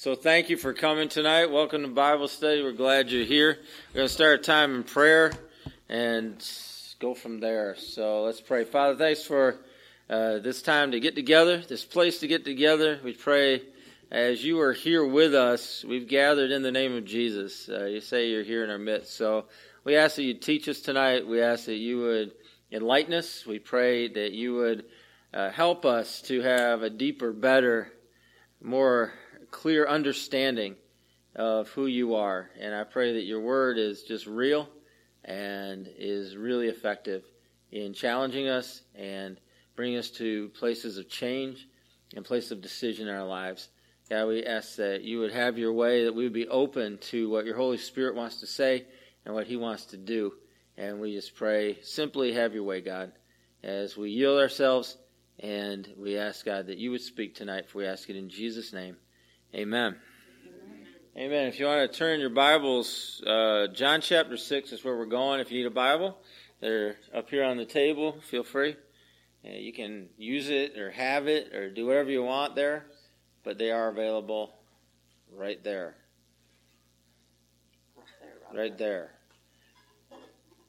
So thank you for coming tonight. Welcome to Bible study. We're glad you're here. We're going to start a time in prayer and go from there. So let's pray. Father, thanks for uh, this time to get together, this place to get together. We pray as you are here with us, we've gathered in the name of Jesus. Uh, you say you're here in our midst. So we ask that you teach us tonight. We ask that you would enlighten us. We pray that you would uh, help us to have a deeper, better, more clear understanding of who you are. And I pray that your word is just real and is really effective in challenging us and bringing us to places of change and places of decision in our lives. God, we ask that you would have your way, that we would be open to what your Holy Spirit wants to say and what he wants to do. And we just pray, simply have your way, God, as we yield ourselves and we ask, God, that you would speak tonight, for we ask it in Jesus' name. Amen. Amen. If you want to turn your Bibles, uh, John chapter 6 is where we're going. If you need a Bible, they're up here on the table. Feel free. Uh, you can use it or have it or do whatever you want there, but they are available right there. Right there.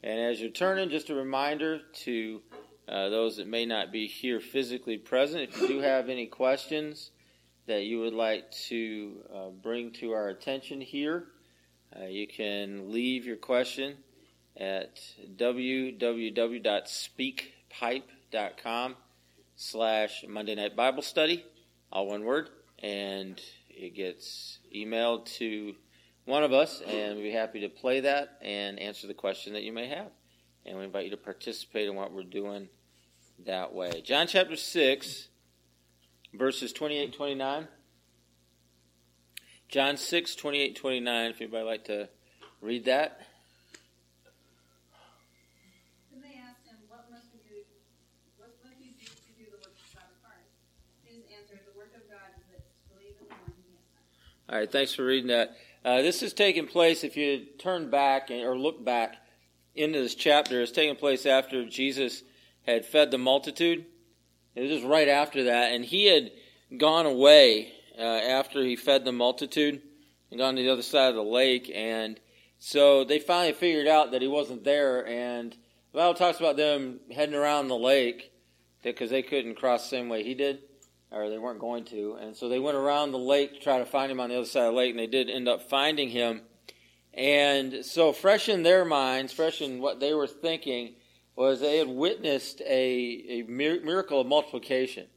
And as you're turning, just a reminder to uh, those that may not be here physically present, if you do have any questions, that you would like to uh, bring to our attention here, uh, you can leave your question at www.speakpipe.com slash Monday Night Bible Study, all one word, and it gets emailed to one of us, and we'd be happy to play that and answer the question that you may have. And we invite you to participate in what we're doing that way. John chapter 6 verses 28 29. John 6, 28 29, if anybody like to read that. Then they asked him, What must we do? What must we do to do the work of God of Christ? The work of God is this, in the one he has sent. All right, thanks for reading that. Uh, this is taking place, if you turn back and, or look back into this chapter, it's taking place after Jesus had fed the multitude. It was just right after that, and he had gone away uh, after he fed the multitude and gone to the other side of the lake, and so they finally figured out that he wasn't there. And the Bible talks about them heading around the lake because they couldn't cross the same way he did, or they weren't going to, and so they went around the lake to try to find him on the other side of the lake, and they did end up finding him. And so, fresh in their minds, fresh in what they were thinking, was they had witnessed a, a miracle of multiplication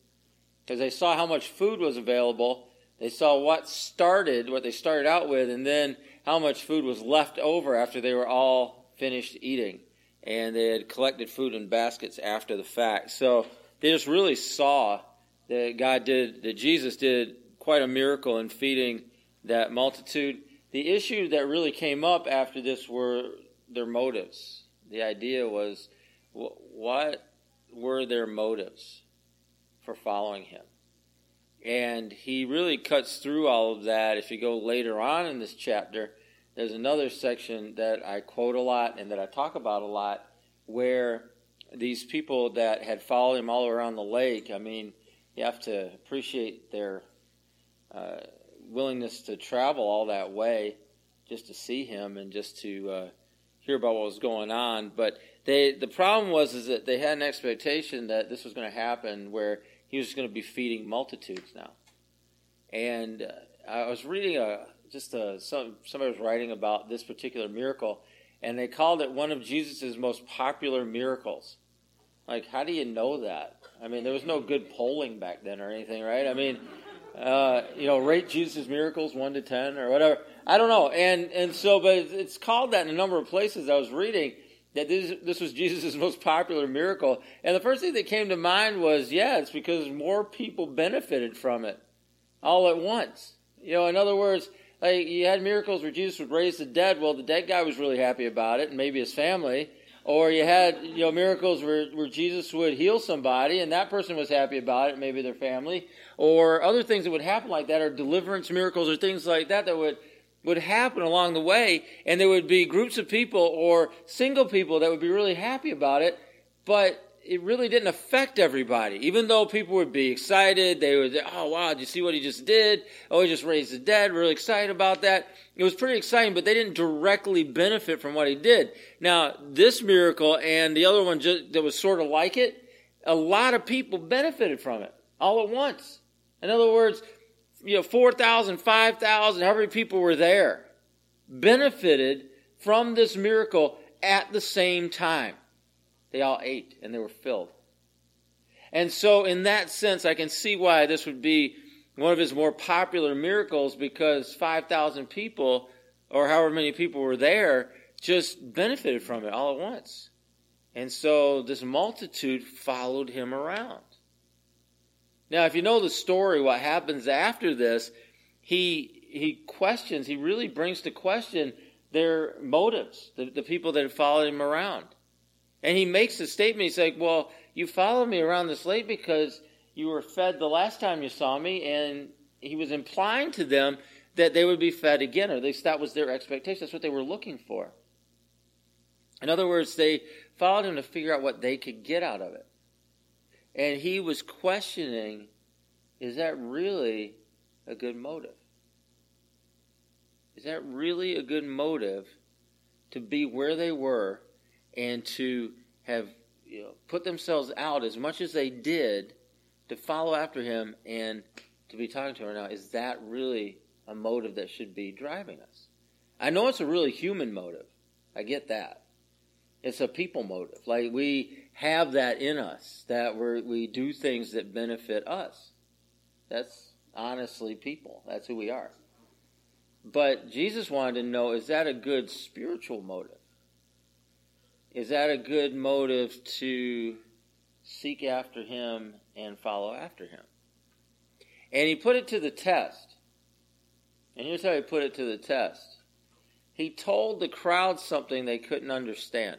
because they saw how much food was available. They saw what started, what they started out with, and then how much food was left over after they were all finished eating. And they had collected food in baskets after the fact. So they just really saw that God did, that Jesus did quite a miracle in feeding that multitude. The issue that really came up after this were their motives. The idea was what were their motives for following him? And he really cuts through all of that. If you go later on in this chapter, there's another section that I quote a lot and that I talk about a lot where these people that had followed him all around the lake, I mean, you have to appreciate their uh, willingness to travel all that way just to see him and just to uh, hear about what was going on. But they the problem was is that they had an expectation that this was going to happen where he was going to be feeding multitudes now. And uh, I was reading a just a, some somebody was writing about this particular miracle, and they called it one of Jesus' most popular miracles. Like, how do you know that? I mean, there was no good polling back then or anything, right? I mean, uh, you know, rate Jesus' miracles one to ten or whatever. I don't know. And and so, but it's called that in a number of places. I was reading that this this was Jesus' most popular miracle, and the first thing that came to mind was, yeah, it's because more people benefited from it all at once. You know, in other words, like you had miracles where Jesus would raise the dead. Well, the dead guy was really happy about it, and maybe his family. Or you had you know miracles where, where Jesus would heal somebody, and that person was happy about it, maybe their family. Or other things that would happen like that, or deliverance miracles, or things like that that would would happen along the way, and there would be groups of people or single people that would be really happy about it, but it really didn't affect everybody. Even though people would be excited, they would, say, oh wow, did you see what he just did? Oh, he just raised the dead. Really excited about that. It was pretty exciting, but they didn't directly benefit from what he did. Now, this miracle and the other one just, that was sort of like it, a lot of people benefited from it all at once. In other words, you know, 4,000, 5,000, however many people were there, benefited from this miracle at the same time. They all ate and they were filled. And so, in that sense, I can see why this would be one of his more popular miracles because 5,000 people, or however many people were there, just benefited from it all at once. And so, this multitude followed him around. Now, if you know the story, what happens after this, he, he questions, he really brings to question their motives, the, the people that followed him around. And he makes a statement. He's like, Well, you followed me around this late because you were fed the last time you saw me. And he was implying to them that they would be fed again, or at least that was their expectation. That's what they were looking for. In other words, they followed him to figure out what they could get out of it. And he was questioning is that really a good motive? Is that really a good motive to be where they were and to have you know, put themselves out as much as they did to follow after him and to be talking to him now? Is that really a motive that should be driving us? I know it's a really human motive. I get that. It's a people motive. Like we have that in us, that we we do things that benefit us. That's honestly people. That's who we are. But Jesus wanted to know is that a good spiritual motive? Is that a good motive to seek after him and follow after him? And he put it to the test. And here's how he put it to the test. He told the crowd something they couldn't understand.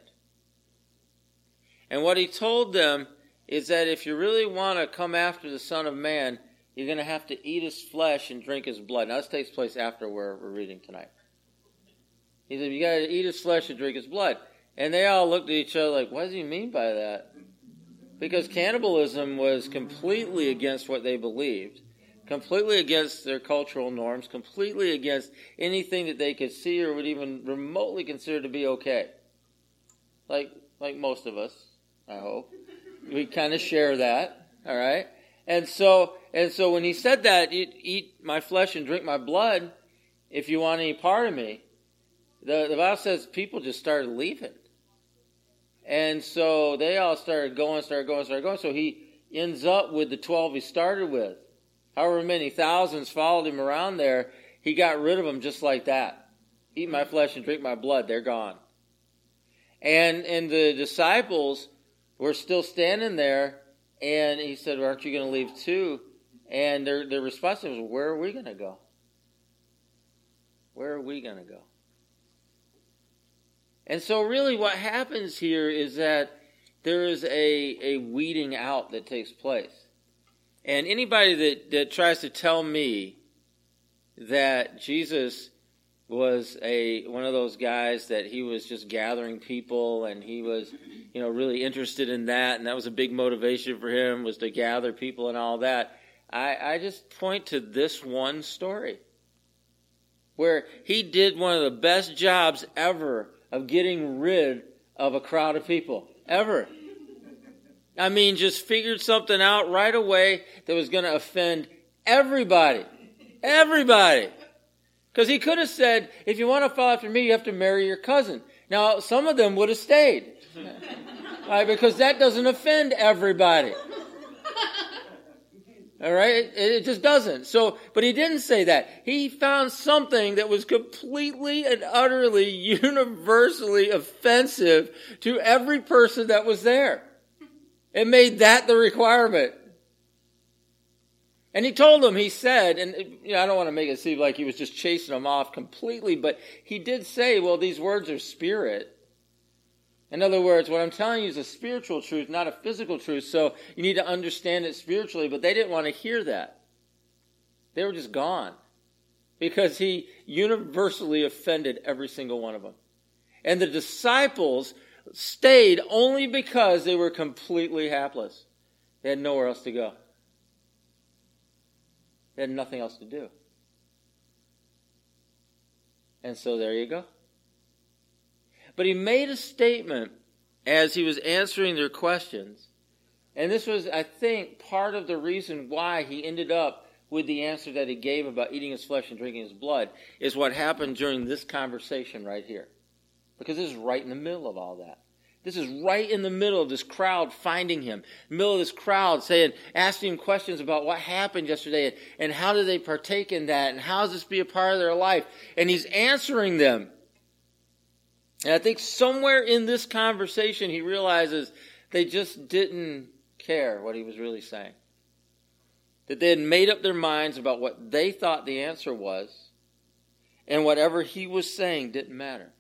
And what he told them is that if you really want to come after the Son of Man, you're going to have to eat his flesh and drink his blood. Now, this takes place after where we're reading tonight. He said, You got to eat his flesh and drink his blood. And they all looked at each other like, What does he mean by that? Because cannibalism was completely against what they believed, completely against their cultural norms, completely against anything that they could see or would even remotely consider to be okay. Like, like most of us, I hope. We kind of share that, all right? And so, and so when he said that, eat, eat my flesh and drink my blood, if you want any part of me, the, the Bible says people just started leaving. And so they all started going, started going, started going. So he ends up with the 12 he started with. However many thousands followed him around there, he got rid of them just like that. Eat my flesh and drink my blood, they're gone. And and the disciples were still standing there and he said, well, Aren't you going to leave too? And their, their response was, Where are we going to go? Where are we going to go? And so, really, what happens here is that there is a, a weeding out that takes place. And anybody that, that tries to tell me that Jesus was a one of those guys that he was just gathering people and he was you know really interested in that. And that was a big motivation for him was to gather people and all that. I i just point to this one story where he did one of the best jobs ever of getting rid of a crowd of people ever. I mean just figured something out right away that was going to offend everybody. Everybody because he could have said, if you want to follow after me, you have to marry your cousin. Now, some of them would have stayed. right, because that doesn't offend everybody. All right? It, it, just doesn't. So, but he didn't say that. He found something that was completely and utterly universally offensive to every person that was there. It made that the requirement. And he told them, he said, and you know, I don't want to make it seem like he was just chasing them off completely, but he did say, well, these words are spirit. In other words, what I'm telling you is a spiritual truth, not a physical truth, so you need to understand it spiritually, but they didn't want to hear that. They were just gone because he universally offended every single one of them. And the disciples stayed only because they were completely hapless. They had nowhere else to go. They had nothing else to do. And so there you go. But he made a statement as he was answering their questions. And this was, I think, part of the reason why he ended up with the answer that he gave about eating his flesh and drinking his blood, is what happened during this conversation right here. Because this is right in the middle of all that. This is right in the middle of this crowd finding him. middle of this crowd saying, asking him questions about what happened yesterday and, and how did they partake in that and how does this be a part of their life? And he's answering them. And I think somewhere in this conversation he realizes they just didn't care what he was really saying. That they had made up their minds about what they thought the answer was, and whatever he was saying didn't matter.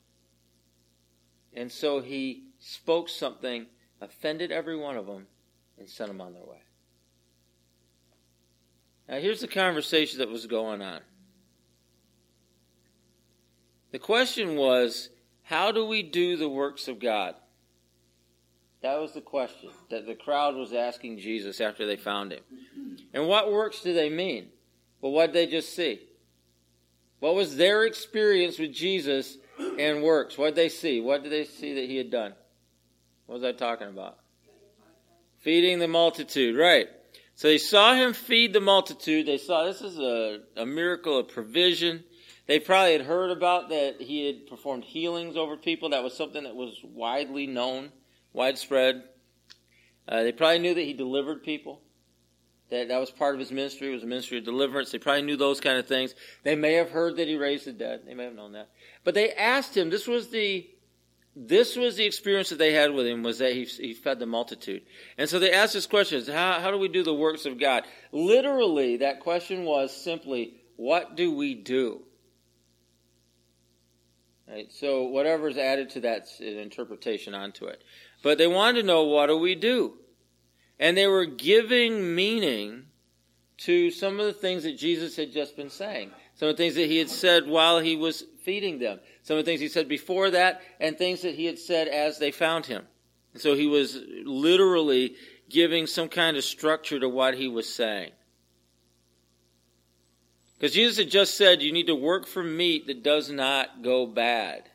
And so he spoke something, offended every one of them, and sent them on their way. Now, here's the conversation that was going on. The question was how do we do the works of God? That was the question that the crowd was asking Jesus after they found him. And what works do they mean? Well, what did they just see? What was their experience with Jesus and works? What did they see? What did they see that he had done? What was I talking about? Feeding the multitude, right. So they saw him feed the multitude. They saw this is a, a miracle of provision. They probably had heard about that he had performed healings over people. That was something that was widely known, widespread. Uh, they probably knew that he delivered people. That that was part of his ministry. It was a ministry of deliverance. They probably knew those kind of things. They may have heard that he raised the dead. They may have known that. But they asked him. This was the this was the experience that they had with him was that he, he fed the multitude. And so they asked this question, how, how do we do the works of God? Literally, that question was simply, what do we do? Right? So whatever's added to that's an interpretation onto it. But they wanted to know, what do we do? And they were giving meaning to some of the things that Jesus had just been saying. Some of the things that he had said while he was feeding them. Some of the things he said before that, and things that he had said as they found him. So he was literally giving some kind of structure to what he was saying. Because Jesus had just said you need to work for meat that does not go bad.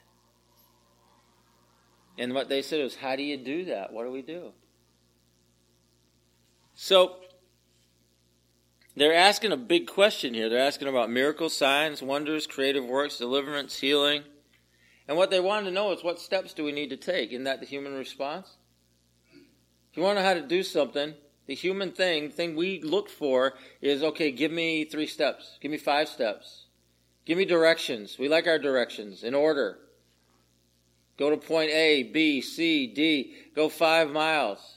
And what they said was, How do you do that? What do we do? So, they're asking a big question here. They're asking about miracles, signs, wonders, creative works, deliverance, healing. And what they want to know is what steps do we need to take? Isn't that the human response? If you want to know how to do something, the human thing, thing we look for is okay, give me three steps. Give me five steps. Give me directions. We like our directions in order. Go to point A, B, C, D. Go five miles.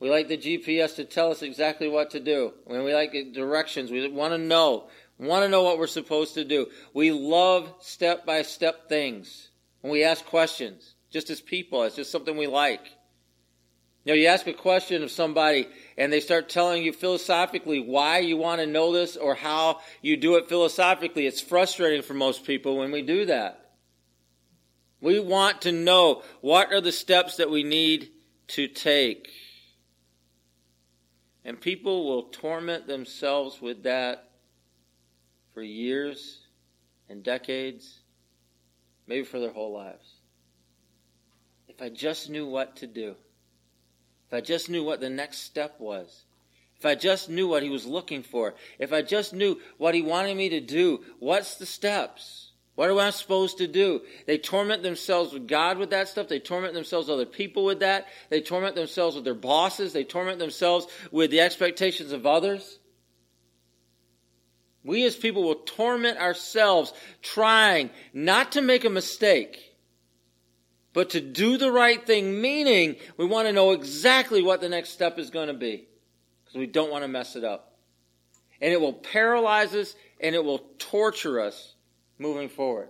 We like the GPS to tell us exactly what to do. When we like directions, we want to know. Want to know what we're supposed to do. We love step by step things. When we ask questions, just as people, it's just something we like. You know, you ask a question of somebody and they start telling you philosophically why you want to know this or how you do it philosophically. It's frustrating for most people when we do that. We want to know what are the steps that we need to take. And people will torment themselves with that for years and decades, maybe for their whole lives. If I just knew what to do. If I just knew what the next step was. If I just knew what he was looking for. If I just knew what he wanted me to do. What's the steps? What am I supposed to do? They torment themselves with God with that stuff. They torment themselves with other people with that. They torment themselves with their bosses. They torment themselves with the expectations of others. We as people will torment ourselves trying not to make a mistake but to do the right thing, meaning we want to know exactly what the next step is going to be because we don't want to mess it up. And it will paralyze us and it will torture us moving forward.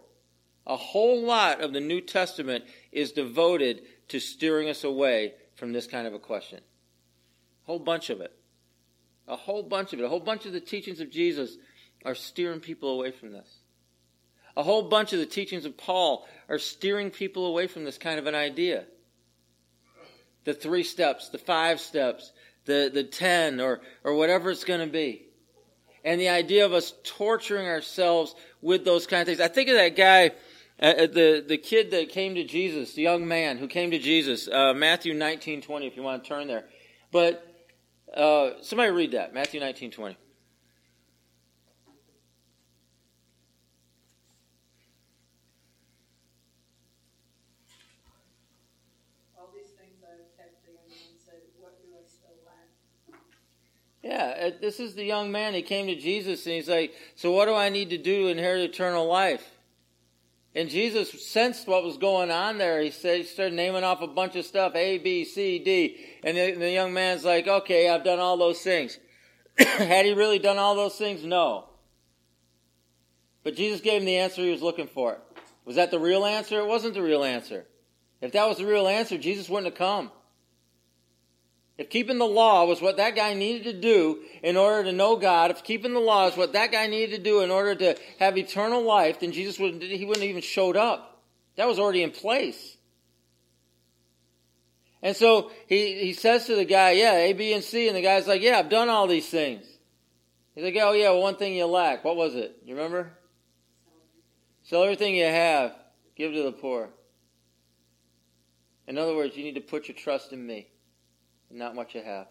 A whole lot of the New Testament is devoted to steering us away from this kind of a question. A whole bunch of it. A whole bunch of it. A whole bunch of the teachings of Jesus are steering people away from this. A whole bunch of the teachings of Paul are steering people away from this kind of an idea. the three steps, the five steps, the, the ten, or, or whatever it's going to be. And the idea of us torturing ourselves with those kind of things. I think of that guy, uh, uh the, the kid that came to Jesus, the young man who came to Jesus, uh, Matthew 19, 20, if you want to turn there. But uh, somebody read that, Matthew 19, 20. Yeah, uh, this is the young man. He came to Jesus and he's like, So what do I need to do to inherit eternal life? And Jesus sensed what was going on there. He said, he started naming off a bunch of stuff A, B, C, D. And the, the young man's like, Okay, I've done all those things. Had he really done all those things? No. But Jesus gave him the answer he was looking for. Was that the real answer? It wasn't the real answer. If that was the real answer, Jesus wouldn't have come. If keeping the law was what that guy needed to do in order to know God, if keeping the law is what that guy needed to do in order to have eternal life, then Jesus wouldn't, he wouldn't even showed up. That was already in place. And so he, he says to the guy, yeah, A, B, and C, and the guy's like, yeah, I've done all these things. He's like, oh yeah, well, one thing you lack. What was it? You remember? Sell everything you have, give to the poor. In other words, you need to put your trust in me not what you have.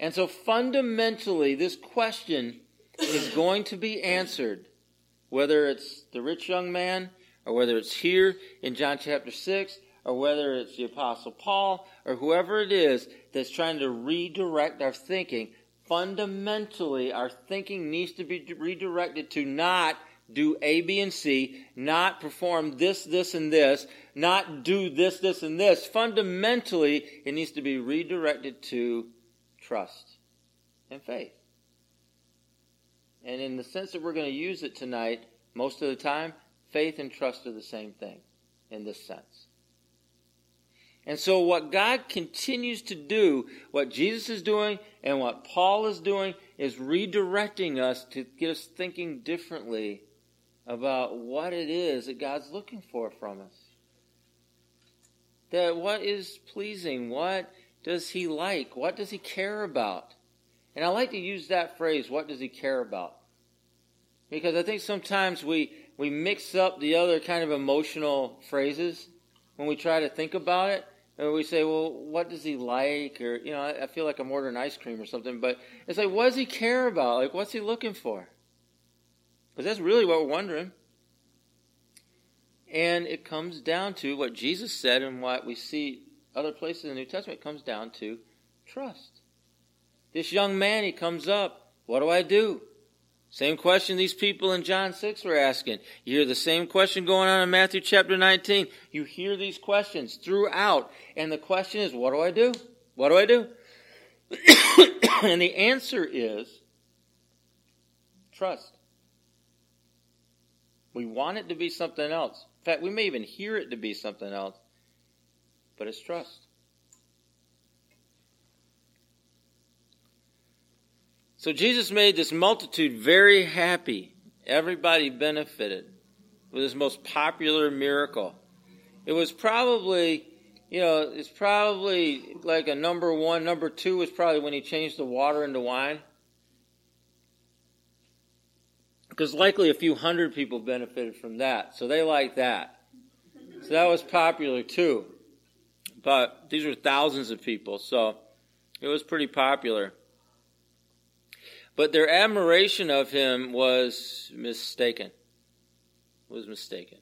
And so fundamentally, this question is going to be answered, whether it's the rich young man, or whether it's here in John chapter 6, or whether it's the Apostle Paul, or whoever it is that's trying to redirect our thinking. Fundamentally, our thinking needs to be redirected to not do A, B, and C, not perform this, this, and this, not do this, this, and this. Fundamentally, it needs to be redirected to trust and faith. And in the sense that we're going to use it tonight, most of the time, faith and trust are the same thing in this sense. And so, what God continues to do, what Jesus is doing, and what Paul is doing, is redirecting us to get us thinking differently about what it is that God's looking for from us. That what is pleasing, what does he like, what does he care about? And I like to use that phrase, what does he care about? Because I think sometimes we, we mix up the other kind of emotional phrases when we try to think about it. And we say, well, what does he like? Or, you know, I, feel like I'm ordering ice cream or something. But it's like, what does he care about? Like, what's he looking for? Because that's really what we're wondering. And it comes down to what Jesus said and what we see other places in the New Testament. Comes down to trust. This young man, he comes up. What do I do? Same question these people in John 6 were asking. You hear the same question going on in Matthew chapter 19. You hear these questions throughout. And the question is, what do I do? What do I do? and the answer is trust. We want it to be something else. In fact, we may even hear it to be something else, but it's trust. So Jesus made this multitude very happy. Everybody benefited with his most popular miracle. It was probably, you know, it's probably like a number one. Number two was probably when he changed the water into wine. Because likely a few hundred people benefited from that. So they like that. So that was popular too. But these were thousands of people, so it was pretty popular. But their admiration of him was mistaken. Was mistaken.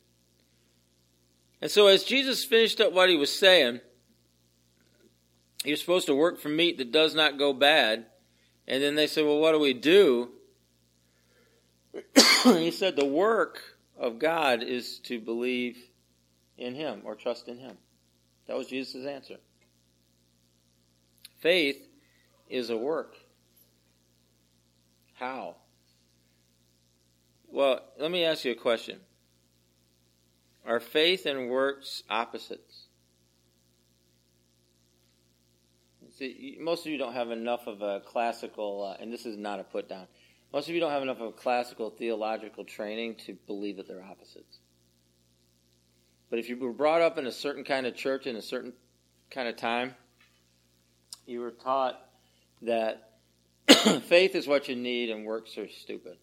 And so as Jesus finished up what he was saying, he was supposed to work for meat that does not go bad. And then they said, Well, what do we do? he said the work of God is to believe in Him or trust in Him. That was Jesus' answer. Faith is a work. How? Well, let me ask you a question. Are faith and works opposites? See, most of you don't have enough of a classical, uh, and this is not a put down. Most of you don't have enough of a classical theological training to believe that they're opposites. But if you were brought up in a certain kind of church in a certain kind of time, you were taught that faith is what you need and works are stupid.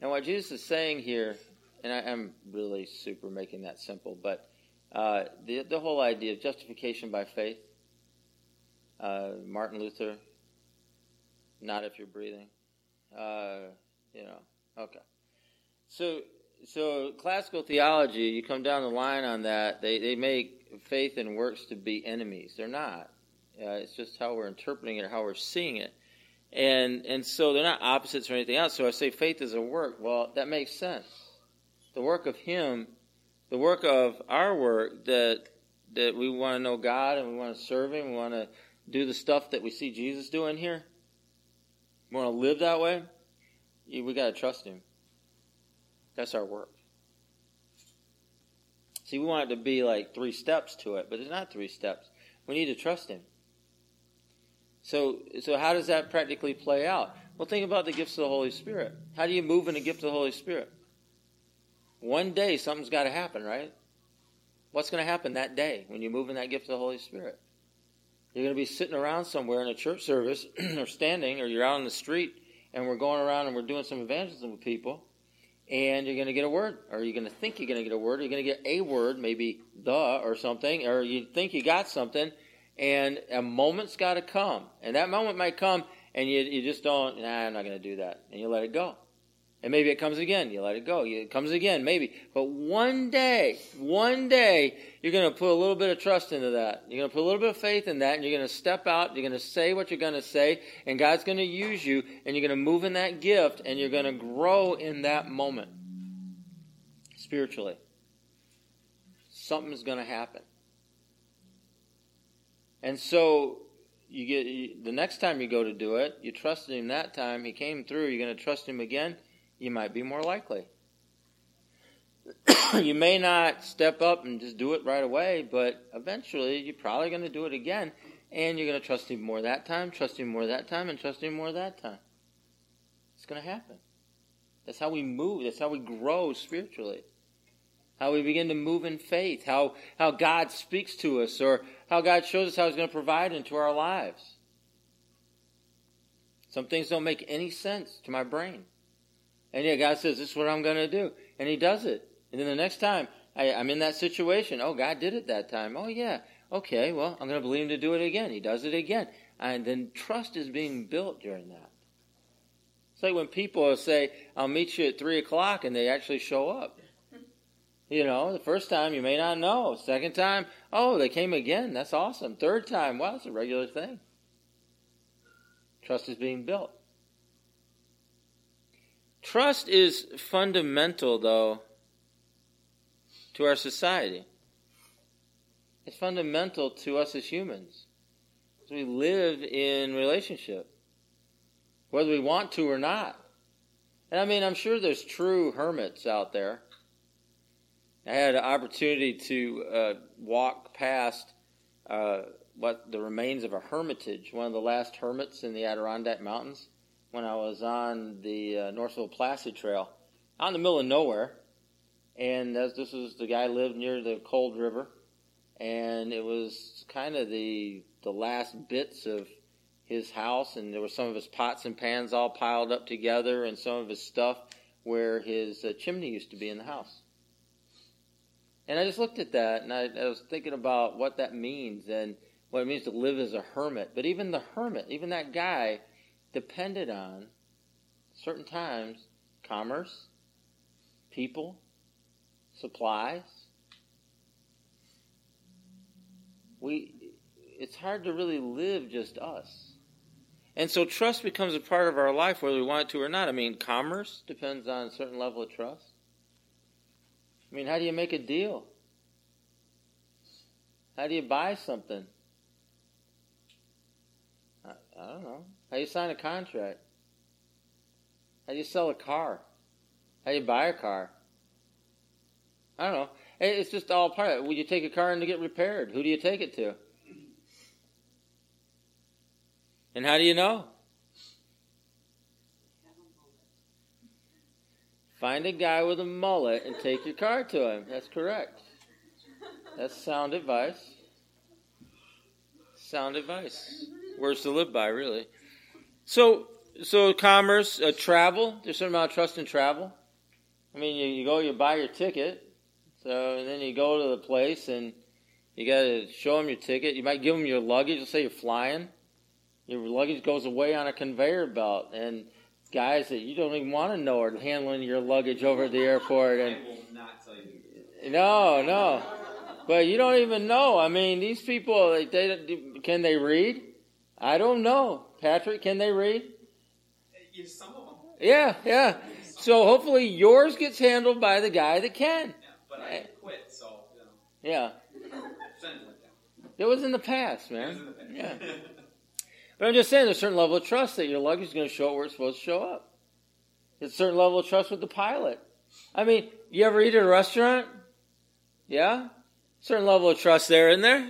And what Jesus is saying here, and I, am really super making that simple, but uh, the, the whole idea of justification by faith, uh, Martin Luther, not if you're breathing, uh, you know, okay. So, so classical theology, you come down the line on that, they, they make faith and works to be enemies. They're not. Uh, it's just how we're interpreting it, how we're seeing it. And, and so they're not opposites or anything else. So I say faith is a work. Well, that makes sense. The work of Him, the work of our work that, that we want to know God and we want to serve Him, we want to do the stuff that we see Jesus doing here, we want to live that way, we got to trust Him. That's our work. See, we want it to be like three steps to it, but it's not three steps. We need to trust Him. So, so how does that practically play out? Well, think about the gifts of the Holy Spirit. How do you move in the gift of the Holy Spirit? One day, something's got to happen, right? What's going to happen that day when you move in that gift of the Holy Spirit? You're going to be sitting around somewhere in a church service, or standing, or you're out on the street, and we're going around and we're doing some evangelism with people, and you're going to get a word, or you're going to think you're going to get a word, or you're going to get a word, maybe the or something, or you think you got something, and a moment's got to come. And that moment might come, and you, you just don't, nah, I'm not going to do that. And you let it go. And maybe it comes again. You let it go. It comes again, maybe. But one day, one day, you're going to put a little bit of trust into that. You're going to put a little bit of faith in that, and you're going to step out. You're going to say what you're going to say, and God's going to use you, and you're going to move in that gift, and you're going to grow in that moment spiritually. Something's going to happen. And so you get the next time you go to do it, you trusted him that time. He came through. You're going to trust him again. You might be more likely. you may not step up and just do it right away, but eventually you're probably going to do it again, and you're going to trust him more that time, trust him more that time, and trust him more that time. It's going to happen. That's how we move. That's how we grow spiritually how we begin to move in faith, how, how God speaks to us, or how God shows us how He's going to provide into our lives. Some things don't make any sense to my brain. And yeah, God says, This is what I'm going to do. And He does it. And then the next time I, I'm in that situation, oh, God did it that time. Oh, yeah. Okay, well, I'm going to believe Him to do it again. He does it again. And then trust is being built during that. It's like when people say, I'll meet you at 3 o'clock, and they actually show up. You know, the first time you may not know. Second time, oh, they came again. That's awesome. Third time, well, it's a regular thing. Trust is being built. Trust is fundamental, though, to our society. It's fundamental to us as humans. We live in relationship, whether we want to or not. And I mean, I'm sure there's true hermits out there I had an opportunity to uh, walk past uh, what the remains of a hermitage, one of the last hermits in the Adirondack Mountains, when I was on the uh, Northville Placid Trail, out in the middle of nowhere. And as this was the guy lived near the Cold River, and it was kind of the the last bits of his house, and there were some of his pots and pans all piled up together, and some of his stuff where his uh, chimney used to be in the house. And I just looked at that and I, I was thinking about what that means and what it means to live as a hermit. But even the hermit, even that guy, depended on certain times commerce, people, supplies. We, it's hard to really live just us. And so trust becomes a part of our life whether we want it to or not. I mean, commerce depends on a certain level of trust. I mean, how do you make a deal? How do you buy something? I, I don't know. How you sign a contract? How do you sell a car? How do you buy a car? I don't know. It's just all part of it. Would you take a car in to get repaired? Who do you take it to? And how do you know? Find a guy with a mullet and take your car to him. That's correct. That's sound advice. Sound advice. Words to live by, really. So, so commerce, uh, travel. There's some amount of trust in travel. I mean, you, you go, you buy your ticket, so and then you go to the place and you got to show them your ticket. You might give them your luggage. Let's say you're flying. Your luggage goes away on a conveyor belt, and guys that you don't even want to know are handling your luggage over at the airport. And no, no, but you don't even know. I mean, these people, like, they, they can they read? I don't know, Patrick. Can they read? Some of them. Yeah, yeah. So hopefully yours gets handled by the guy that can. Yeah, but I quit, so you know. Yeah. It was in the past, It was man. in the past. Yeah. But I'm just saying, there's a certain level of trust that your luggage is going to show up where it's supposed to show up. There's a certain level of trust with the pilot. I mean, you ever eat at a restaurant? Yeah? Certain level of trust there, isn't there?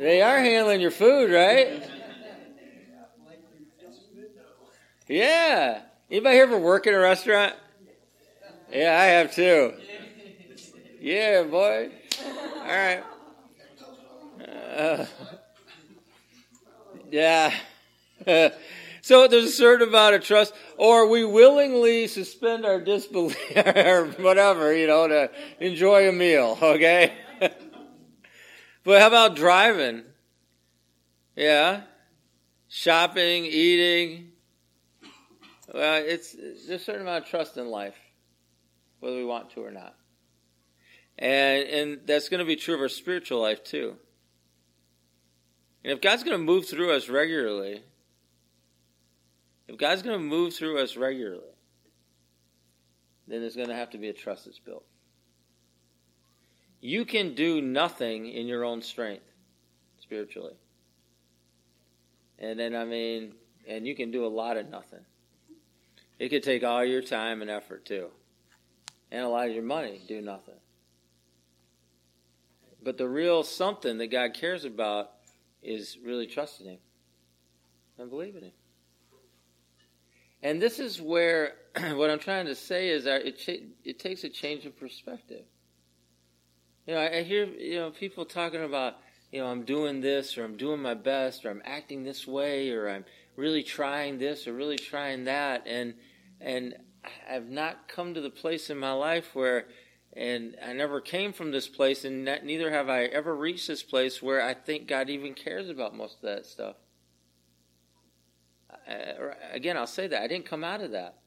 They are handling your food, right? Yeah. Anybody here ever work in a restaurant? Yeah, I have too. Yeah, boy. All right. Uh, yeah. so there's a certain amount of trust, or we willingly suspend our disbelief, or whatever, you know, to enjoy a meal, okay? But how about driving? Yeah. Shopping, eating. Well, it's there's a certain amount of trust in life, whether we want to or not. And and that's going to be true of our spiritual life too. And if God's going to move through us regularly, if God's going to move through us regularly, then there's going to have to be a trust that's built. You can do nothing in your own strength spiritually. And then, I mean, and you can do a lot of nothing. It could take all your time and effort, too. And a lot of your money, do nothing. But the real something that God cares about is really trusting Him and believing Him. And this is where what I'm trying to say is that it it takes a change of perspective. You know, I, hear you know people talking about you know I'm doing this or I'm doing my best or I'm acting this way or I'm really trying this or really trying that and and I've not come to the place in my life where and I never came from this place, and not, neither have I ever reached this place where I think God even cares about most of that stuff. I, again, I'll say that I didn't come out of that.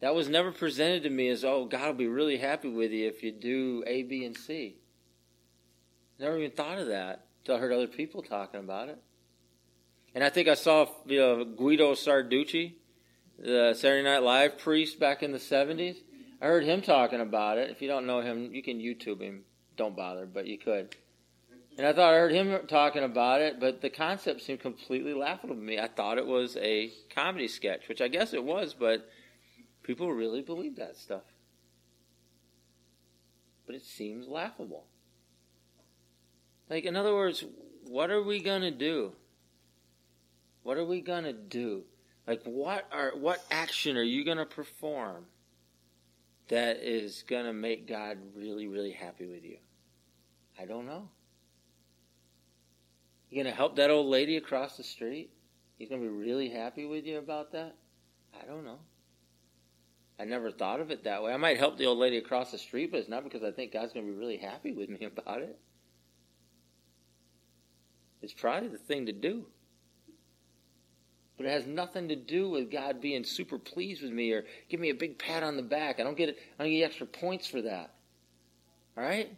That was never presented to me as, oh, God will be really happy with you if you do A, B, and C. Never even thought of that until I heard other people talking about it. And I think I saw you know, Guido Sarducci, the Saturday Night Live priest back in the 70s. I heard him talking about it. If you don't know him, you can YouTube him. Don't bother, but you could. And I thought I heard him talking about it, but the concept seemed completely laughable to me. I thought it was a comedy sketch, which I guess it was, but people really believe that stuff. But it seems laughable. Like, in other words, what are we going to do? What are we going to do? Like, what are what action are you going to perform that is going to make God really, really happy with you? I don't know. You to help that old lady across the street? He's to be really happy with you about that? I don't know. I never thought of it that way. I might help the old lady across the street, but it's not because I think God's going to be really happy with me about it. It's probably the thing to do. But it has nothing to do with God being super pleased with me or give me a big pat on the back. I don't get I don't get extra points for that. All right?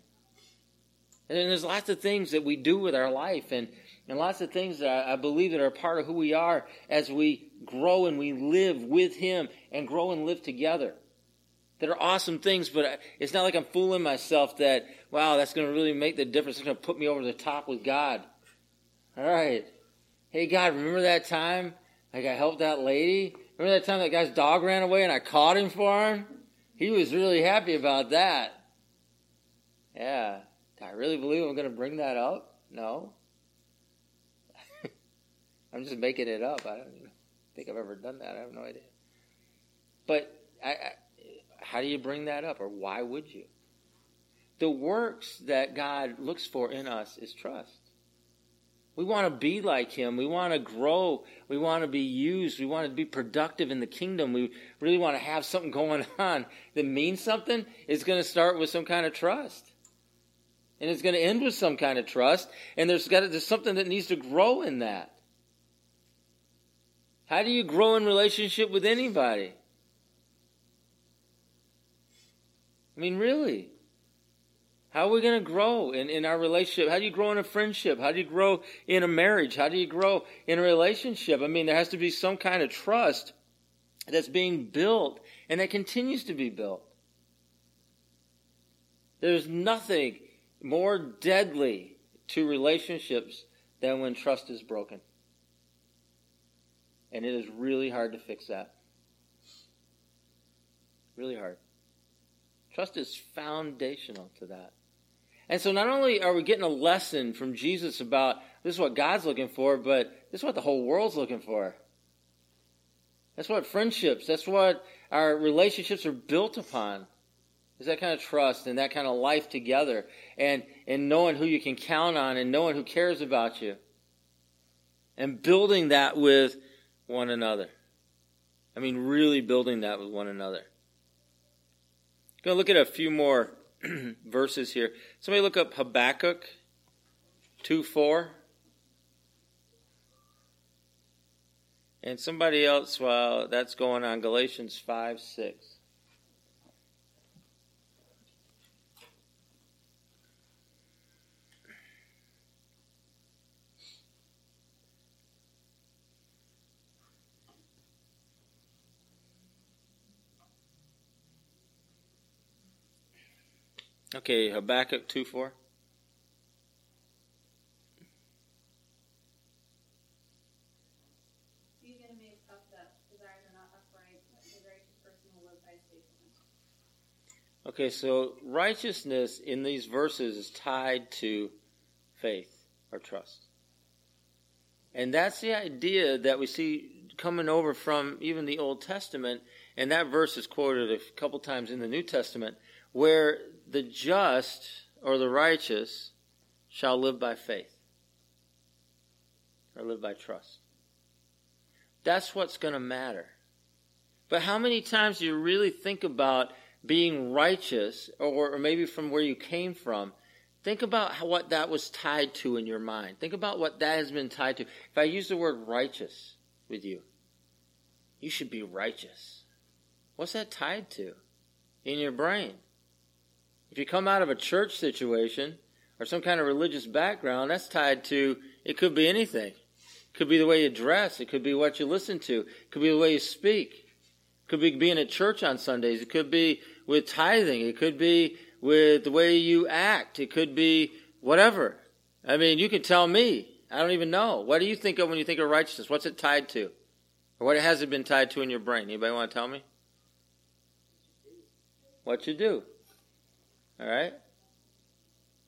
And there's lots of things that we do with our life and, and lots of things that I, I believe that are part of who we are as we grow and we live with Him and grow and live together. That are awesome things, but it's not like I'm fooling myself that, wow, that's going to really make the difference. It's going to put me over the top with God. All right. Hey, God, remember that time like I helped that lady. Remember that time that guy's dog ran away and I caught him for him? He was really happy about that. Yeah. Do I really believe I'm going to bring that up? No. I'm just making it up. I don't think I've ever done that. I have no idea. But I, I, how do you bring that up, or why would you? The works that God looks for in us is trust. We want to be like Him. We want to grow. We want to be used. We want to be productive in the kingdom. We really want to have something going on that means something. It's going to start with some kind of trust. And it's going to end with some kind of trust. And there's got to, there's something that needs to grow in that. How do you grow in relationship with anybody? I mean, really. How are we going to grow in, in our relationship? How do you grow in a friendship? How do you grow in a marriage? How do you grow in a relationship? I mean, there has to be some kind of trust that's being built and that continues to be built. There's nothing more deadly to relationships than when trust is broken. And it is really hard to fix that. Really hard. Trust is foundational to that. And so not only are we getting a lesson from Jesus about this is what God's looking for, but this is what the whole world's looking for. That's what friendships, that's what our relationships are built upon. Is that kind of trust and that kind of life together and, and knowing who you can count on and knowing who cares about you. And building that with one another. I mean, really building that with one another. I'm Going to look at a few more verses here. Somebody look up Habakkuk 2 4. And somebody else, while that's going on, Galatians 5 6. Okay, Habakkuk 2 4. These enemies puffed up, desires are not upright, but the righteous person will live by his faithfulness. Okay, so righteousness in these verses is tied to faith or trust. And that's the idea that we see coming over from even the Old Testament, and that verse is quoted a couple times in the New Testament, where the just or the righteous shall live by faith or live by trust. That's what's going to matter. But how many times do you really think about being righteous, or, or maybe from where you came from? Think about how, what that was tied to in your mind. Think about what that has been tied to. If I use the word righteous with you, you should be righteous. What's that tied to in your brain? If you come out of a church situation or some kind of religious background, that's tied to, it could be anything. It could be the way you dress. It could be what you listen to. It could be the way you speak. It could be being at church on Sundays. It could be with tithing. It could be with the way you act. It could be whatever. I mean, you can tell me. I don't even know. What do you think of when you think of righteousness? What's it tied to? Or what has it been tied to in your brain? Anybody want to tell me? What you do. All right?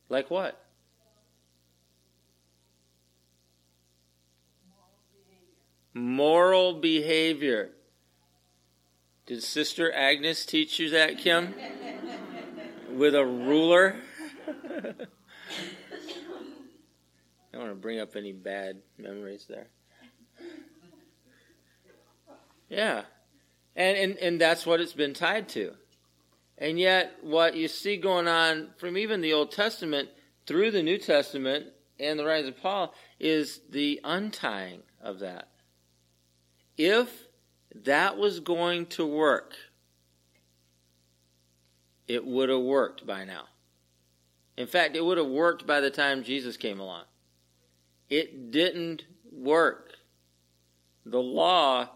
Like what? Moral behavior. Did Sister Agnes teach you that, Kim? With a ruler? I don't want to bring up any bad memories there. Yeah. And, and, and that's what it's been tied to. And yet, what you see going on from even the Old Testament through the New Testament and the writings of Paul is the untying of that. If that was going to work, it would have worked by now. In fact, it would have worked by the time Jesus came along. It didn't work. The law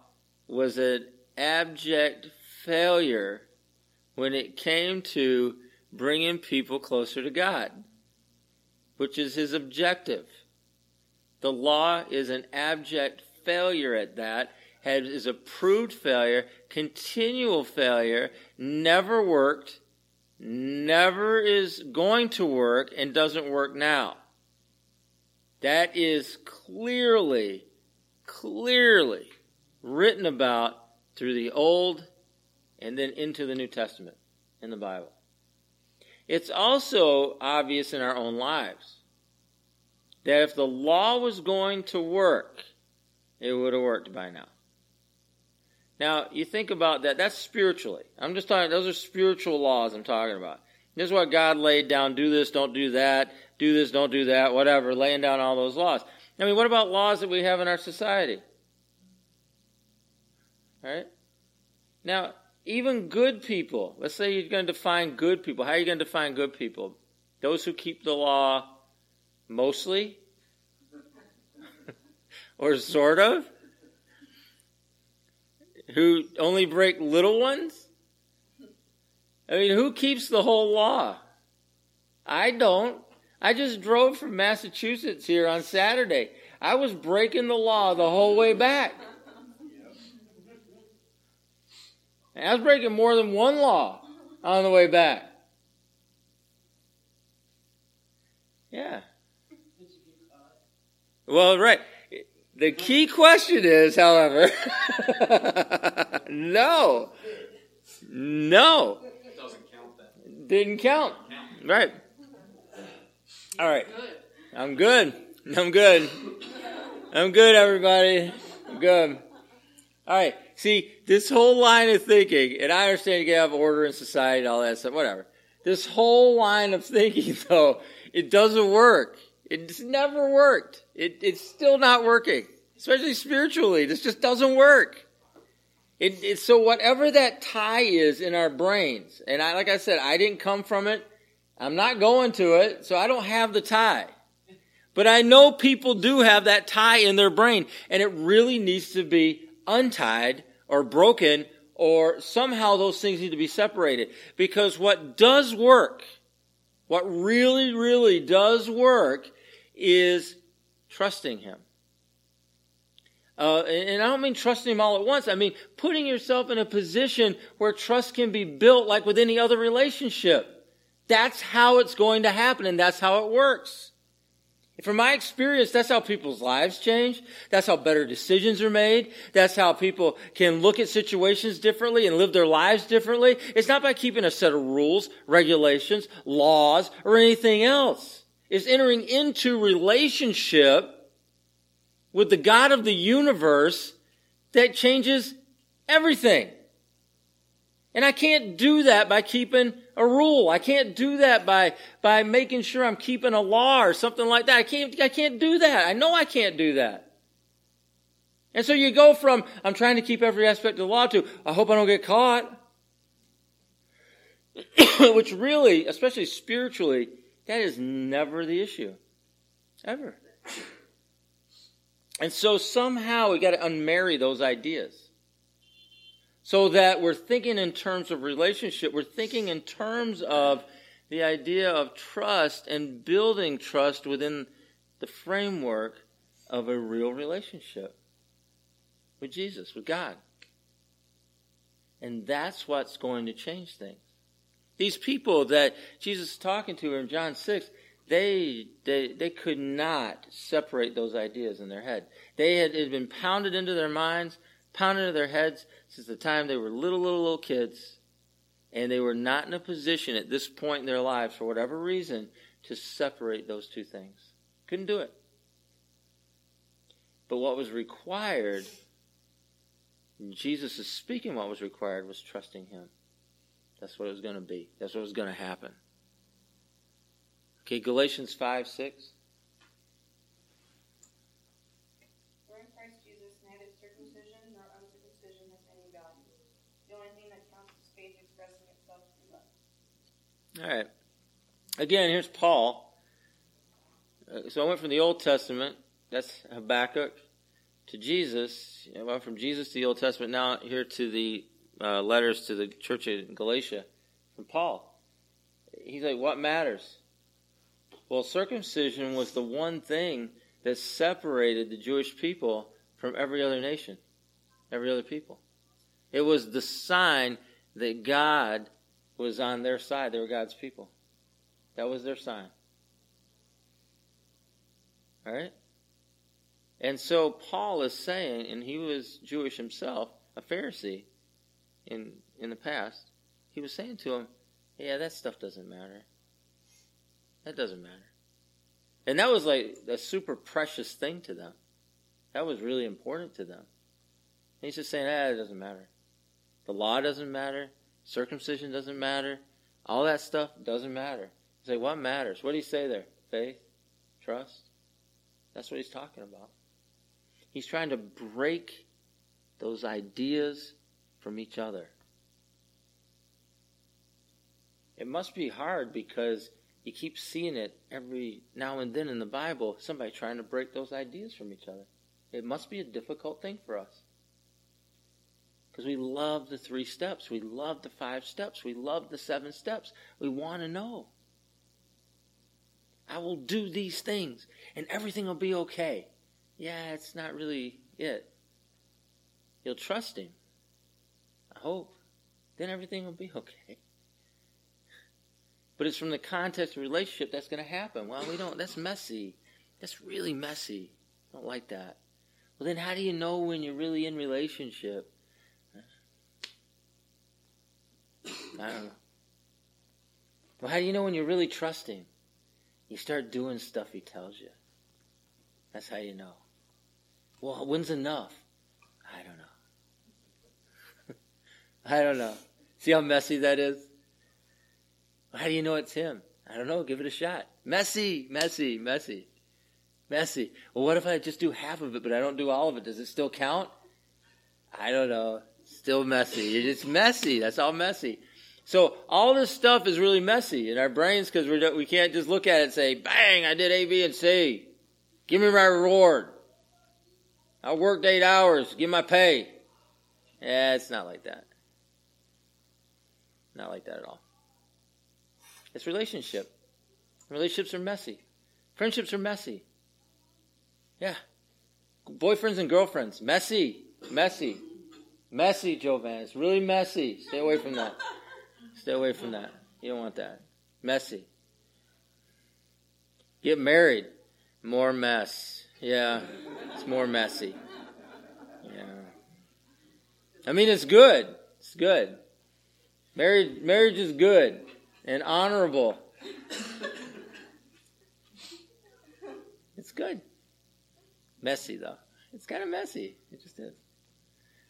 was an abject failure when it came to bringing people closer to God, which is his objective. The law is an abject failure at that, is a proved failure, continual failure, never worked, never is going to work, and doesn't work now. That is clearly, clearly written about through the Old and then into the New Testament in the Bible. It's also obvious in our own lives that if the law was going to work, it would have worked by now. Now, you think about that, that's spiritually. I'm just talking, those are spiritual laws I'm talking about. This is what God laid down do this, don't do that, do this, don't do that, whatever, laying down all those laws. I mean, what about laws that we have in our society? Right? Now, even good people, let's say you're going to define good people. How are you going to define good people? Those who keep the law mostly? or sort of? Who only break little ones? I mean, who keeps the whole law? I don't. I just drove from Massachusetts here on Saturday. I was breaking the law the whole way back. And I was breaking more than one law on the way back. Yeah. Well, right. The key question is, however, no. No. Doesn't count. Didn't count. Right. All right. I'm good. I'm good. I'm good, everybody. I'm good. All right. See, this whole line of thinking, and I understand you have order in society and all that stuff, whatever. This whole line of thinking, though, it doesn't work. It's never worked. It, it's still not working, especially spiritually. This just doesn't work. It, it, so whatever that tie is in our brains, and I, like I said, I didn't come from it. I'm not going to it, so I don't have the tie. But I know people do have that tie in their brain, and it really needs to be untied or broken or somehow those things need to be separated. Because what does work, what really, really does work is trusting Him. Uh, and I don't mean trusting Him all at once. I mean putting yourself in a position where trust can be built like with any other relationship. That's how it's going to happen and that's how it works. From my experience, that's how people's lives change. That's how better decisions are made. That's how people can look at situations differently and live their lives differently. It's not by keeping a set of rules, regulations, laws, or anything else. It's entering into relationship with the God of the universe that changes everything. And I can't do that by keeping a rule. I can't do that by, by making sure I'm keeping a law or something like that. I can't, I can't do that. I know I can't do that. And so you go from, I'm trying to keep every aspect of the law to, I hope I don't get caught. Which really, especially spiritually, that is never the issue. Ever. And so somehow we got to unmarry those ideas so that we're thinking in terms of relationship. We're thinking in terms of the idea of trust and building trust within the framework of a real relationship with Jesus, with God. And that's what's going to change things. These people that Jesus is talking to in John 6, they, they, they could not separate those ideas in their head. They had, it had been pounded into their minds pounded into their heads since the time they were little, little, little kids. And they were not in a position at this point in their lives, for whatever reason, to separate those two things. Couldn't do it. But what was required, Jesus is speaking what was required, was trusting Him. That's what it was going to be. That's what was going to happen. Okay, Galatians 5 6. All right. Again, here's Paul. Uh, so I went from the Old Testament, that's Habakkuk, to Jesus. I went from Jesus to the Old Testament, now here to the uh, letters to the church in Galatia from Paul. He's like, what matters? Well, circumcision was the one thing that separated the Jewish people from every other nation, every other people. It was the sign that God was on their side. They were God's people. That was their sign. All right? And so Paul is saying, and he was Jewish himself, a Pharisee, in in the past, he was saying to him, "Yeah, that stuff doesn't matter. That doesn't matter." And that was like a super precious thing to them. That was really important to them. And he's just saying, "Ah, it doesn't matter. The law doesn't matter. Circumcision doesn't matter. All that stuff doesn't matter." He's like, "What matters? What do you say there? Faith, trust." That's what he's talking about. He's trying to break those ideas from each other. It must be hard because you keep seeing it every now and then in the Bible, somebody trying to break those ideas from each other. It must be a difficult thing for us. Because we love the three steps. We love the five steps. We love the seven steps. We want to know. I will do these things and everything will be okay. Yeah, it's not really it. You'll trust Him. I hope. Then everything will be okay. But it's from the context of relationship that's going to happen. Well, we don't, that's messy. That's really messy. I don't like that. Well, then how do you know when you're really in relationship? I don't know. Well, how do you know when you're really trusting? You start doing stuff he tells you. That's how you know. Well, when's enough? I don't know. I don't know. See how messy that is? How do you know it's him? I don't know. Give it a shot. Messy, messy, messy, messy. Well, what if I just do half of it, but I don't do all of it? Does it still count? I don't know. Still messy. It's messy. That's all messy. So all this stuff is really messy in our brains because we we can't just look at it and say, "Bang! I did A, B, and C. Give me my reward. I worked eight hours. Give my pay." Yeah, it's not like that. Not like that at all. It's relationship. Relationships are messy. Friendships are messy. Yeah. Boyfriends and girlfriends, messy, messy, messy, Jovan. It's really messy. Stay away from that. Stay away from that. You don't want that. Messy. Get married. More mess. Yeah. It's more messy. Yeah. I mean, it's good. It's good. Marriage, marriage is good and honorable. It's good. Messy, though. It's kind of messy. It just is.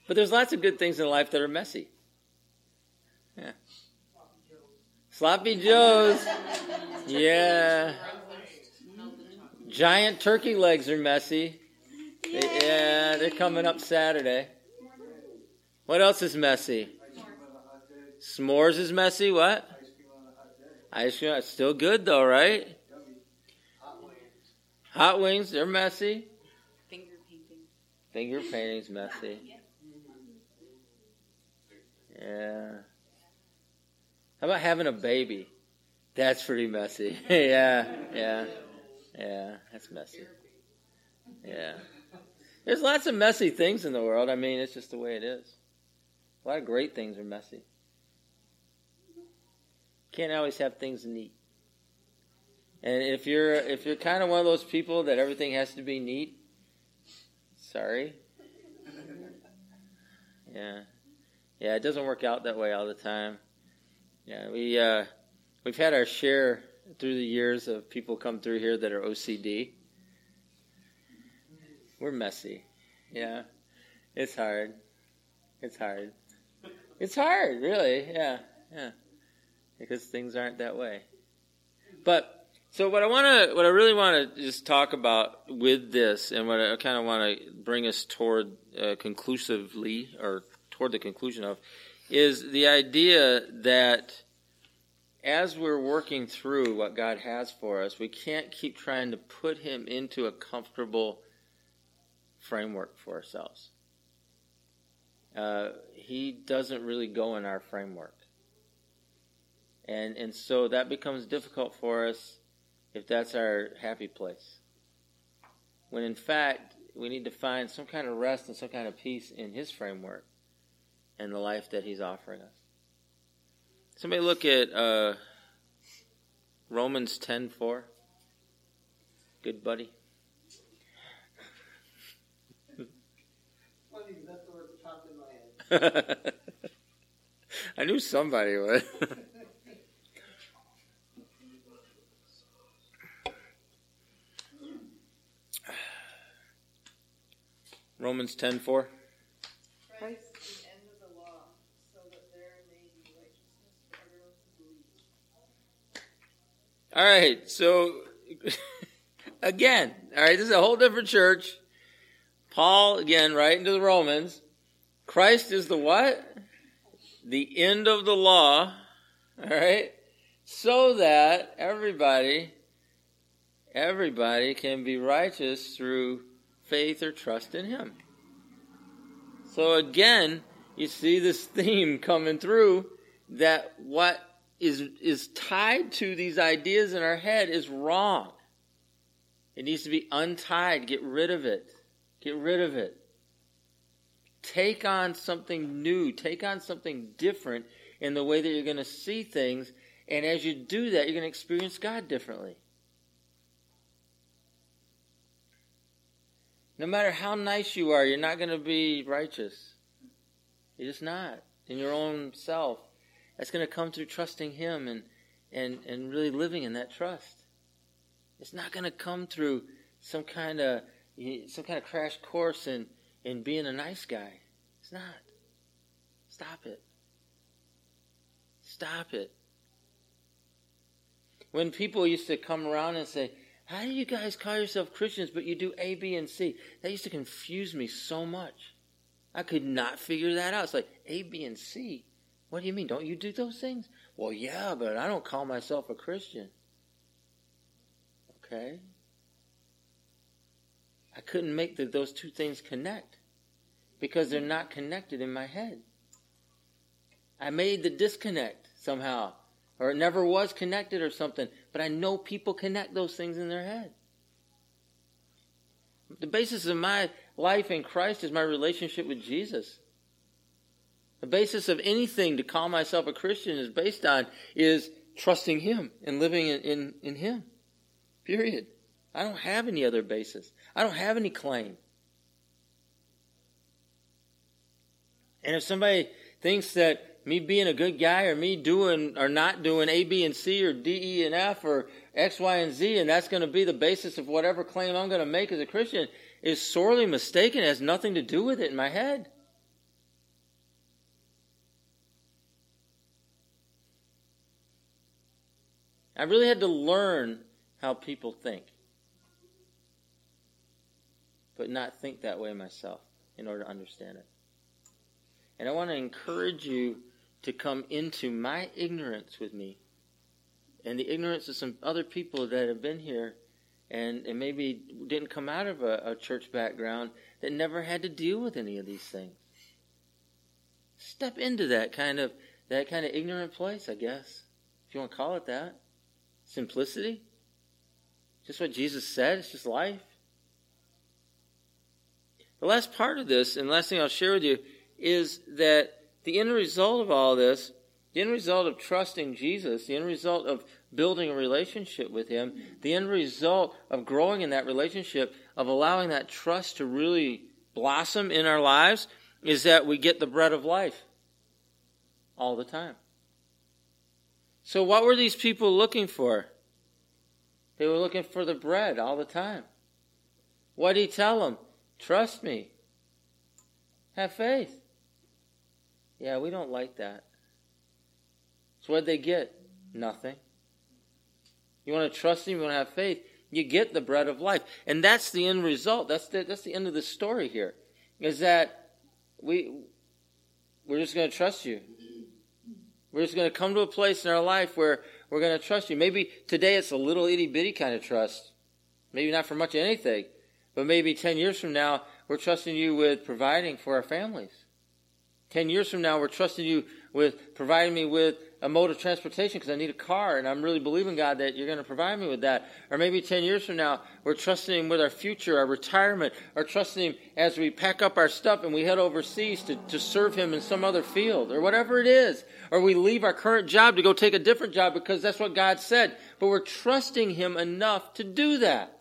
But there's lots of good things in life that are messy. Yeah. Sloppy Joes. Yeah. Giant turkey legs are messy. They, yeah, they're coming up Saturday. What else is messy? S'mores is messy. What? Ice cream. It's still good though, right? Hot wings. Hot wings, they're messy. Finger painting. Finger painting's messy. Yeah. How about having a baby? That's pretty messy. yeah, yeah, yeah. That's messy. Yeah. There's lots of messy things in the world. I mean, it's just the way it is. A lot of great things are messy. Can't always have things neat. And if you're if you're kind of one of those people that everything has to be neat, sorry. Yeah. Yeah, it doesn't work out that way all the time. Yeah, we uh, we've had our share through the years of people come through here that are OCD. We're messy. Yeah. It's hard. It's hard. It's hard, really. Yeah. Yeah. Because things aren't that way. But so what I want to what I really want to just talk about with this and what I kind of want to bring us toward uh, conclusively or toward the conclusion of is the idea that as we're working through what God has for us, we can't keep trying to put Him into a comfortable framework for ourselves. Uh, he doesn't really go in our framework. And, and so that becomes difficult for us if that's our happy place. When in fact, we need to find some kind of rest and some kind of peace in His framework and the life that He's offering us. Somebody look at uh, Romans ten four. Good buddy. Funny, that's the word popped in my head. I knew somebody would. Romans 10 4. Christ is the end of the law, so that there may be righteousness for everyone who believes. All right, so again, all right, this is a whole different church. Paul, again, right into the Romans. Christ is the what? The end of the law, all right? So that everybody, everybody can be righteous through faith or trust in Him. So again, you see this theme coming through that what is, is tied to these ideas in our head is wrong. It needs to be untied. Get rid of it. Get rid of it. Take on something new. Take on something different in the way that you're going to see things. And as you do that, you're going to experience God differently. No matter how nice you are, you're not going to be righteous. You're just not in your own self. That's going to come through trusting Him and, and, and really living in that trust. It's not going to come through some kind of some kind of crash course in, in being a nice guy. It's not. Stop it. Stop it. When people used to come around and say, How do you guys call yourself Christians but you do A, B, and C? That used to confuse me so much. I could not figure that out. It's like A, B, and C. What do you mean? Don't you do those things? Well, yeah, but I don't call myself a Christian. Okay? I couldn't make the, those two things connect because they're not connected in my head. I made the disconnect somehow, or it never was connected or something, but I know people connect those things in their head. The basis of my life in Christ is my relationship with Jesus. The basis of anything to call myself a Christian is based on is trusting Him and living in, in, in Him. Period. I don't have any other basis. I don't have any claim. And if somebody thinks that me being a good guy or me doing or not doing A, B, and C or D, E, and F or X, Y, and Z, and that's going to be the basis of whatever claim I'm going to make as a Christian, is sorely mistaken. It has nothing to do with it in my head. I really had to learn how people think, but not think that way myself in order to understand it. And I want to encourage you to come into my ignorance with me and the ignorance of some other people that have been here and, and maybe didn't come out of a, a church background that never had to deal with any of these things. Step into that kind of that kind of ignorant place, I guess, if you want to call it that. Simplicity? Just what Jesus said, it's just life. The last part of this, and the last thing I'll share with you, is that the end result of all this, the end result of trusting Jesus, the end result of building a relationship with Him, the end result of growing in that relationship, of allowing that trust to really blossom in our lives, is that we get the bread of life all the time. So, what were these people looking for? They were looking for the bread all the time. What did he tell them? Trust me. Have faith. Yeah, we don't like that. So, what did they get? Nothing. You want to trust him, you want to have faith, you get the bread of life. And that's the end result. That's the, that's the end of the story here. Is that we, we're just going to trust you. We're just going to come to a place in our life where we're going to trust you. Maybe today it's a little itty bitty kind of trust. Maybe not for much of anything. But maybe 10 years from now, we're trusting you with providing for our families. 10 years from now, we're trusting you with providing me with a mode of transportation because I need a car and I'm really believing, God, that you're going to provide me with that. Or maybe 10 years from now, we're trusting Him with our future, our retirement, or trusting Him as we pack up our stuff and we head overseas to, to serve Him in some other field or whatever it is. Or we leave our current job to go take a different job because that's what God said. But we're trusting Him enough to do that.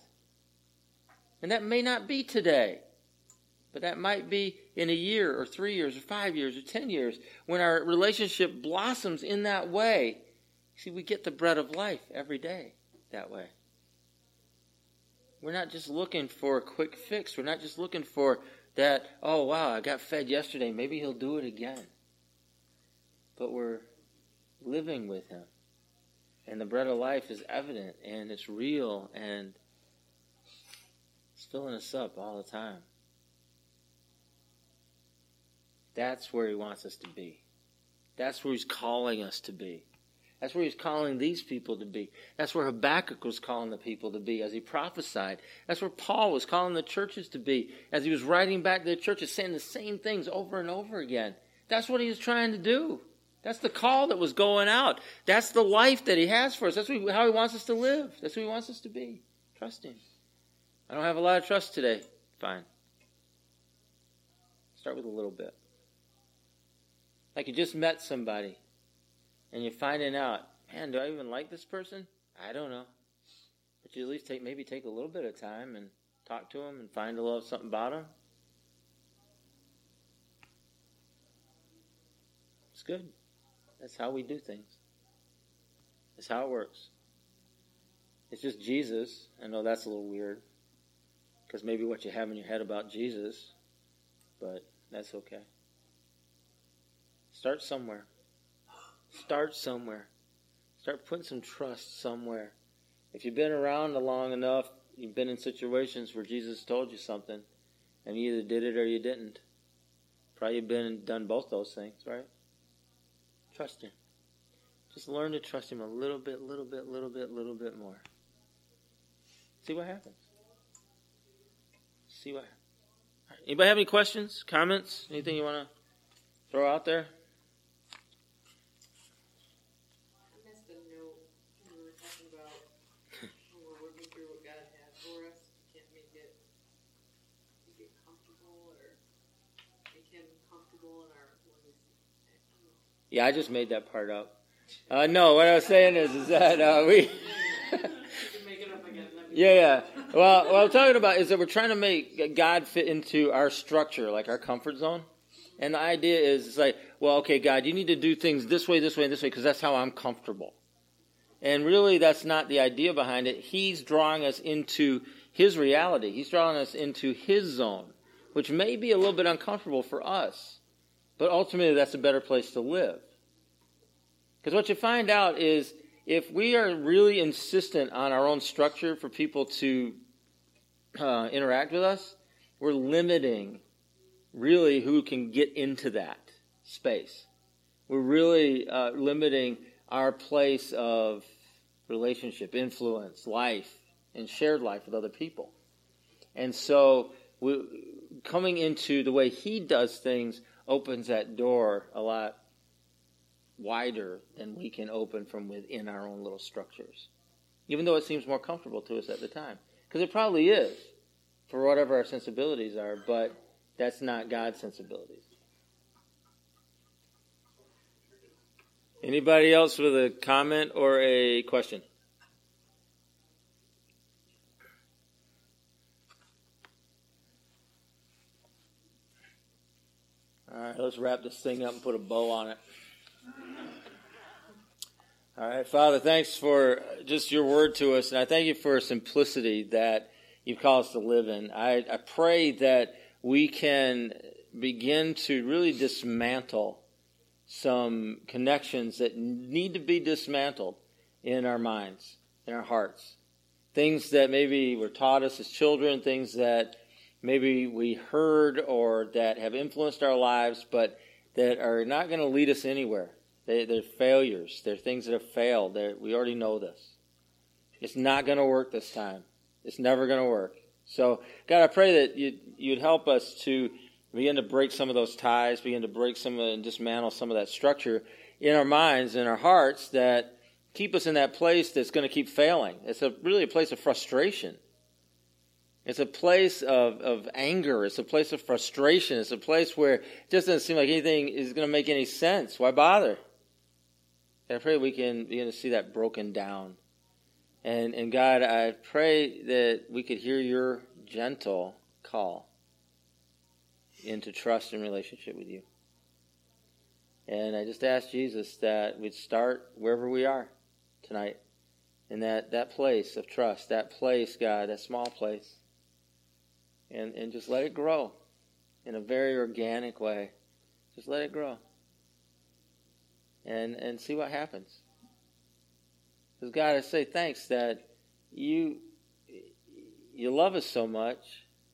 And that may not be today. But that might be in a year or three years or five years or ten years when our relationship blossoms in that way. See, we get the bread of life every day that way. We're not just looking for a quick fix. We're not just looking for that, oh, wow, I got fed yesterday. Maybe he'll do it again. But we're living with him. And the bread of life is evident and it's real and it's filling us up all the time. That's where he wants us to be. That's where he's calling us to be. That's where he's calling these people to be. That's where Habakkuk was calling the people to be as he prophesied. That's where Paul was calling the churches to be as he was writing back to the churches, saying the same things over and over again. That's what he was trying to do. That's the call that was going out. That's the life that he has for us. That's how he wants us to live. That's who he wants us to be. Trust him. I don't have a lot of trust today. Fine. Start with a little bit. Like you just met somebody and you're finding out, man, do I even like this person? I don't know. But you at least take maybe take a little bit of time and talk to them and find a little something about them. It's good. That's how we do things. That's how it works. It's just Jesus. I know that's a little weird because maybe what you have in your head about Jesus, but that's okay. Start somewhere. Start somewhere. Start putting some trust somewhere. If you've been around long enough, you've been in situations where Jesus told you something, and you either did it or you didn't. Probably been done both those things, right? Trust Him. Just learn to trust Him a little bit, little bit, little bit, little bit more. See what happens. See what. Happens. Anybody have any questions, comments, anything you want to throw out there? Yeah, I just made that part up. Uh, no, what I was saying is, is that uh, we. yeah, yeah. Well, what I'm talking about is that we're trying to make God fit into our structure, like our comfort zone. And the idea is, it's like, well, okay, God, you need to do things this way, this way, and this way, because that's how I'm comfortable. And really, that's not the idea behind it. He's drawing us into His reality. He's drawing us into His zone, which may be a little bit uncomfortable for us. But ultimately, that's a better place to live. Because what you find out is if we are really insistent on our own structure for people to uh, interact with us, we're limiting really who can get into that space. We're really uh, limiting our place of relationship, influence, life, and shared life with other people. And so, we, coming into the way he does things opens that door a lot wider than we can open from within our own little structures. Even though it seems more comfortable to us at the time. Because it probably is, for whatever our sensibilities are, but that's not God's sensibilities. Anybody else with a comment or a question? All right, let's wrap this thing up and put a bow on it. All right, Father, thanks for just your word to us, and I thank you for simplicity that you've called us to live in. I, I pray that we can begin to really dismantle some connections that need to be dismantled in our minds, in our hearts. Things that maybe were taught us as children, things that maybe we heard or that have influenced our lives, but that are not going to lead us anywhere. They, they're failures. They're things that have failed. They're, we already know this. It's not going to work this time. It's never going to work. So, God, I pray that you'd, you'd help us to begin to break some of those ties, begin to break some of, and dismantle some of that structure in our minds, in our hearts, that keep us in that place that's going to keep failing. It's a, really a place of frustration. It's a place of, of anger. It's a place of frustration. It's a place where it just doesn't seem like anything is going to make any sense. Why bother? I pray we can begin to see that broken down. And, and God, I pray that we could hear your gentle call. into trust and relationship with you. And I just ask Jesus that we'd start wherever we are tonight, in that, that place of trust, that place, God, that small place, and, and just let it grow in a very organic way. Just let it grow. And, and see what happens. Because God, I say thanks that you you love us so much,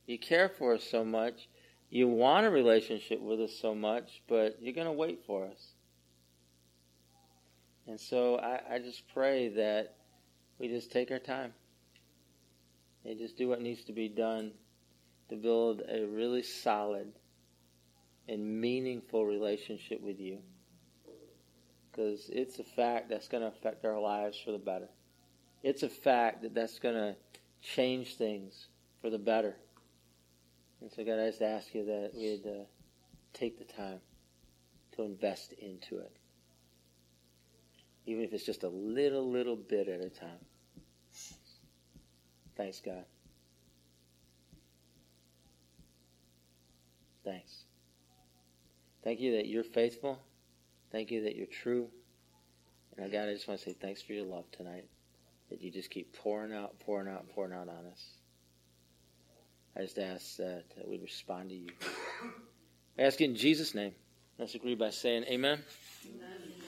you care for us so much, you want a relationship with us so much, but you're going to wait for us. And so I, I just pray that we just take our time and just do what needs to be done to build a really solid and meaningful relationship with you. Because it's a fact that's going to affect our lives for the better. It's a fact that that's going to change things for the better. And so, God, I just ask you that we'd uh, take the time to invest into it, even if it's just a little, little bit at a time. Thanks, God. Thanks. Thank you that you're faithful. Thank you that you're true. And oh, God, I just want to say thanks for your love tonight. That you just keep pouring out, pouring out, pouring out on us. I just ask that, that we respond to you. I ask in Jesus' name. Let's agree by saying amen.